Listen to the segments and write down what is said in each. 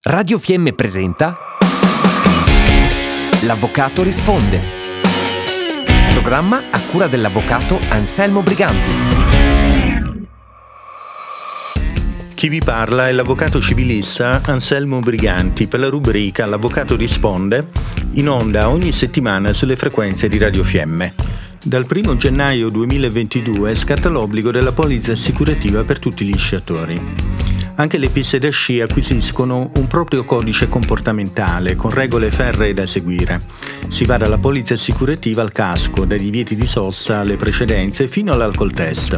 Radio Fiemme presenta L'Avvocato risponde. Programma a cura dell'avvocato Anselmo Briganti. Chi vi parla è l'avvocato civilista Anselmo Briganti per la rubrica L'Avvocato risponde, in onda ogni settimana sulle frequenze di Radio Fiemme. Dal 1 gennaio 2022 scatta l'obbligo della polizza assicurativa per tutti gli sciatori. Anche le piste da sci acquisiscono un proprio codice comportamentale con regole ferree da seguire. Si va dalla polizza assicurativa al casco, dai divieti di sosta alle precedenze fino all'alcol test.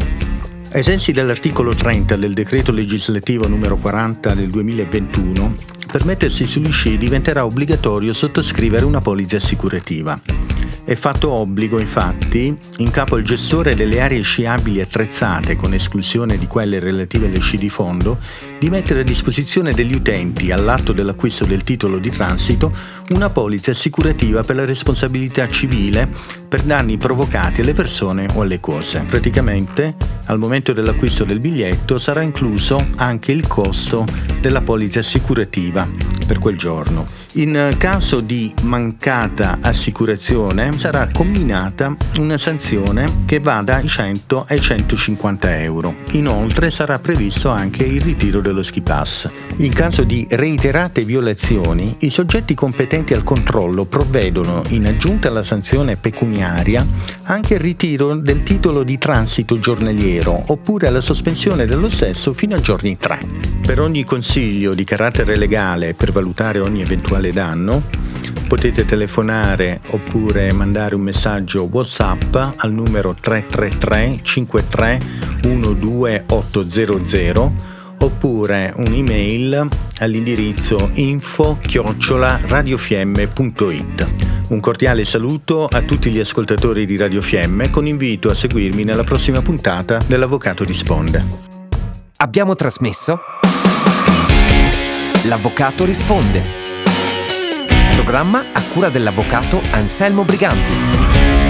Ai sensi dell'articolo 30 del decreto legislativo numero 40 del 2021, per mettersi sugli sci diventerà obbligatorio sottoscrivere una polizza assicurativa. È fatto obbligo, infatti, in capo al gestore delle aree sciabili attrezzate, con esclusione di quelle relative alle sci di fondo, di mettere a disposizione degli utenti, all'atto dell'acquisto del titolo di transito, una polizza assicurativa per la responsabilità civile per danni provocati alle persone o alle cose. Praticamente, al momento dell'acquisto del biglietto sarà incluso anche il costo della polizza assicurativa per quel giorno. In caso di mancata assicurazione sarà combinata una sanzione che va dai 100 ai 150 euro. Inoltre sarà previsto anche il ritiro dello ski pass. In caso di reiterate violazioni, i soggetti competenti al controllo provvedono, in aggiunta alla sanzione pecuniaria, anche il ritiro del titolo di transito giornaliero oppure alla sospensione dello stesso fino a giorni 3. Per ogni consiglio di carattere legale per valutare ogni eventuale danno, potete telefonare oppure mandare un messaggio WhatsApp al numero 333 53 12800 oppure un'email all'indirizzo info-radiofiemme.it. Un cordiale saluto a tutti gli ascoltatori di Radio Fiemme con invito a seguirmi nella prossima puntata dell'Avvocato risponde. Abbiamo trasmesso L'Avvocato risponde programma a cura dell'avvocato Anselmo Briganti.